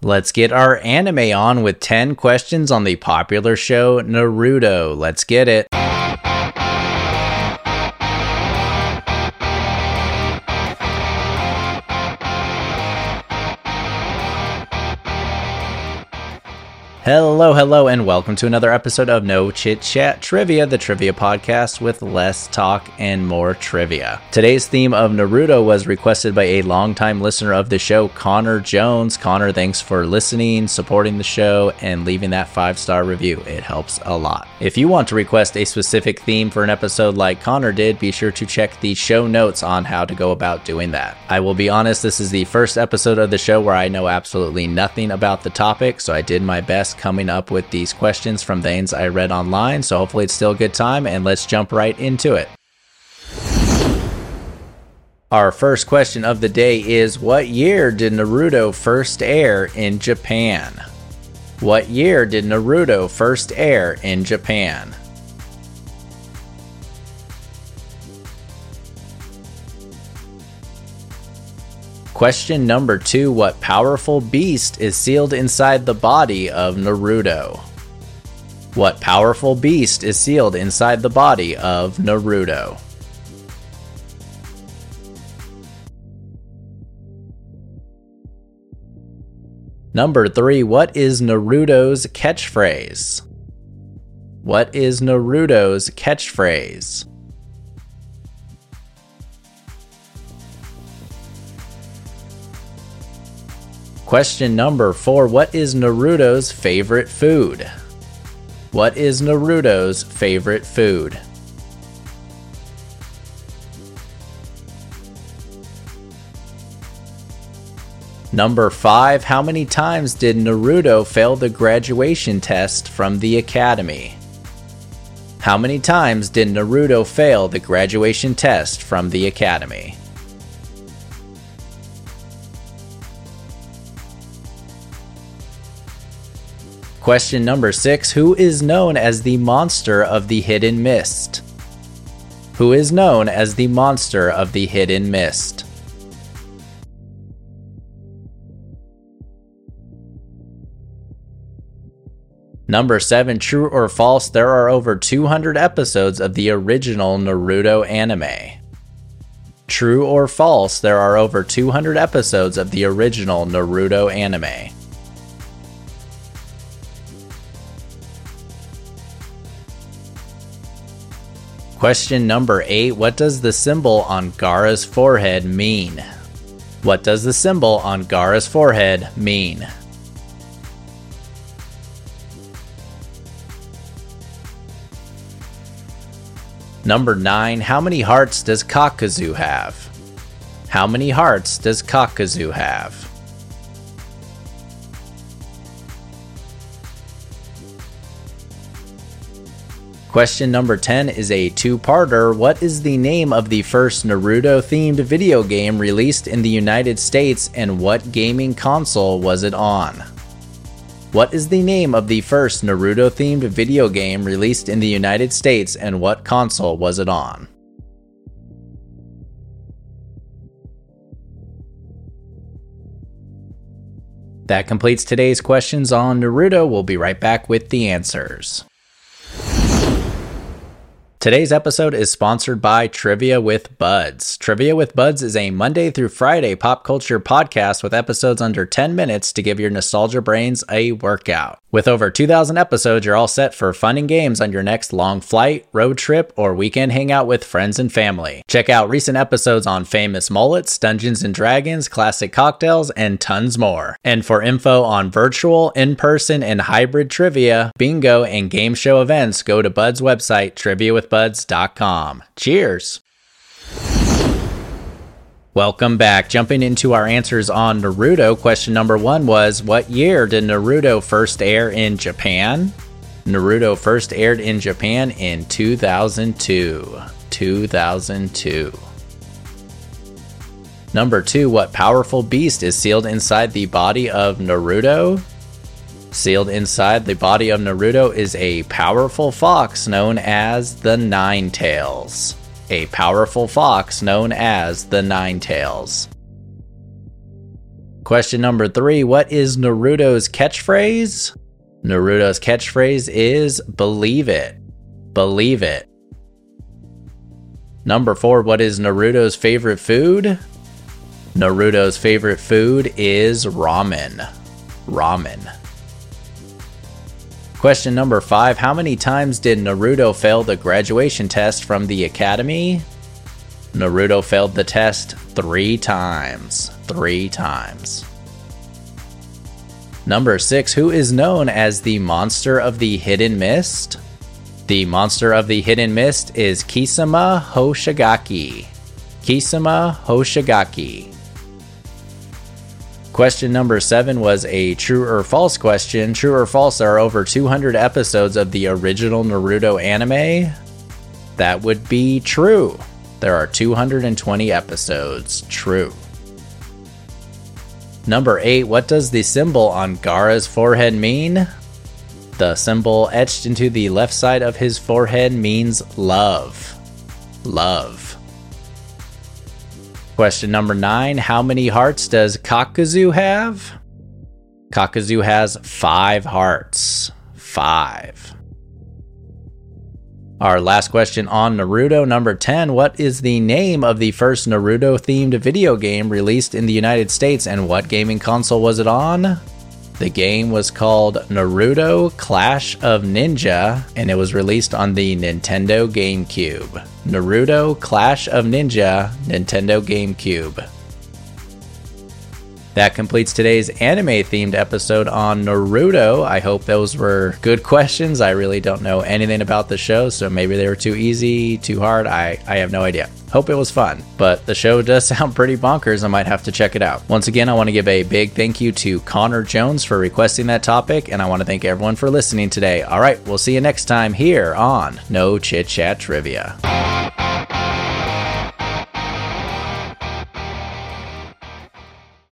Let's get our anime on with 10 questions on the popular show Naruto. Let's get it. Hello, hello, and welcome to another episode of No Chit Chat Trivia, the trivia podcast with less talk and more trivia. Today's theme of Naruto was requested by a longtime listener of the show, Connor Jones. Connor, thanks for listening, supporting the show, and leaving that five star review. It helps a lot. If you want to request a specific theme for an episode like Connor did, be sure to check the show notes on how to go about doing that. I will be honest, this is the first episode of the show where I know absolutely nothing about the topic, so I did my best coming up with these questions from things I read online. So hopefully it's still a good time, and let's jump right into it. Our first question of the day is What year did Naruto first air in Japan? What year did Naruto first air in Japan? Question number two What powerful beast is sealed inside the body of Naruto? What powerful beast is sealed inside the body of Naruto? Number three What is Naruto's catchphrase? What is Naruto's catchphrase? Question number four What is Naruto's favorite food? What is Naruto's favorite food? Number five How many times did Naruto fail the graduation test from the academy? How many times did Naruto fail the graduation test from the academy? Question number six Who is known as the monster of the hidden mist? Who is known as the monster of the hidden mist? Number 7 True or false, there are over 200 episodes of the original Naruto anime. True or false, there are over 200 episodes of the original Naruto anime. Question number 8 What does the symbol on Gaara's forehead mean? What does the symbol on Gaara's forehead mean? Number 9 How many hearts does Kakuzu have? How many hearts does Kakuzu have? Question number 10 is a two parter. What is the name of the first Naruto themed video game released in the United States and what gaming console was it on? What is the name of the first Naruto themed video game released in the United States and what console was it on? That completes today's questions on Naruto. We'll be right back with the answers. Today's episode is sponsored by Trivia with Budds. Trivia with Budds is a Monday through Friday pop culture podcast with episodes under 10 minutes to give your nostalgia brains a workout. With over 2,000 episodes, you're all set for fun and games on your next long flight, road trip, or weekend hangout with friends and family. Check out recent episodes on famous mullets, Dungeons and Dragons, classic cocktails, and tons more. And for info on virtual, in person, and hybrid trivia, bingo, and game show events, go to Budd's website, triviawithbudds.com. Cheers! Welcome back. Jumping into our answers on Naruto, question number one was What year did Naruto first air in Japan? Naruto first aired in Japan in 2002. 2002. Number two, what powerful beast is sealed inside the body of Naruto? Sealed inside the body of Naruto is a powerful fox known as the Nine Tails a powerful fox known as the Nine Tails. Question number three What is Naruto's catchphrase? Naruto's catchphrase is believe it. Believe it. Number four What is Naruto's favorite food? Naruto's favorite food is ramen. Ramen. Question number five How many times did Naruto fail the graduation test from the academy? Naruto failed the test three times. Three times. Number six Who is known as the monster of the hidden mist? The monster of the hidden mist is Kisame Hoshigaki. Kisame Hoshigaki. Question number seven was a true or false question. True or false, are over 200 episodes of the original Naruto anime. That would be true. There are 220 episodes. True. Number eight, what does the symbol on Gaara's forehead mean? The symbol etched into the left side of his forehead means love. Love. Question number nine How many hearts does Kakuzu have? Kakuzu has five hearts. Five. Our last question on Naruto, number 10. What is the name of the first Naruto themed video game released in the United States and what gaming console was it on? The game was called Naruto Clash of Ninja and it was released on the Nintendo GameCube. Naruto Clash of Ninja, Nintendo GameCube. That completes today's anime themed episode on Naruto. I hope those were good questions. I really don't know anything about the show, so maybe they were too easy, too hard. I, I have no idea. Hope it was fun, but the show does sound pretty bonkers. I might have to check it out. Once again, I want to give a big thank you to Connor Jones for requesting that topic, and I want to thank everyone for listening today. All right, we'll see you next time here on No Chit Chat Trivia.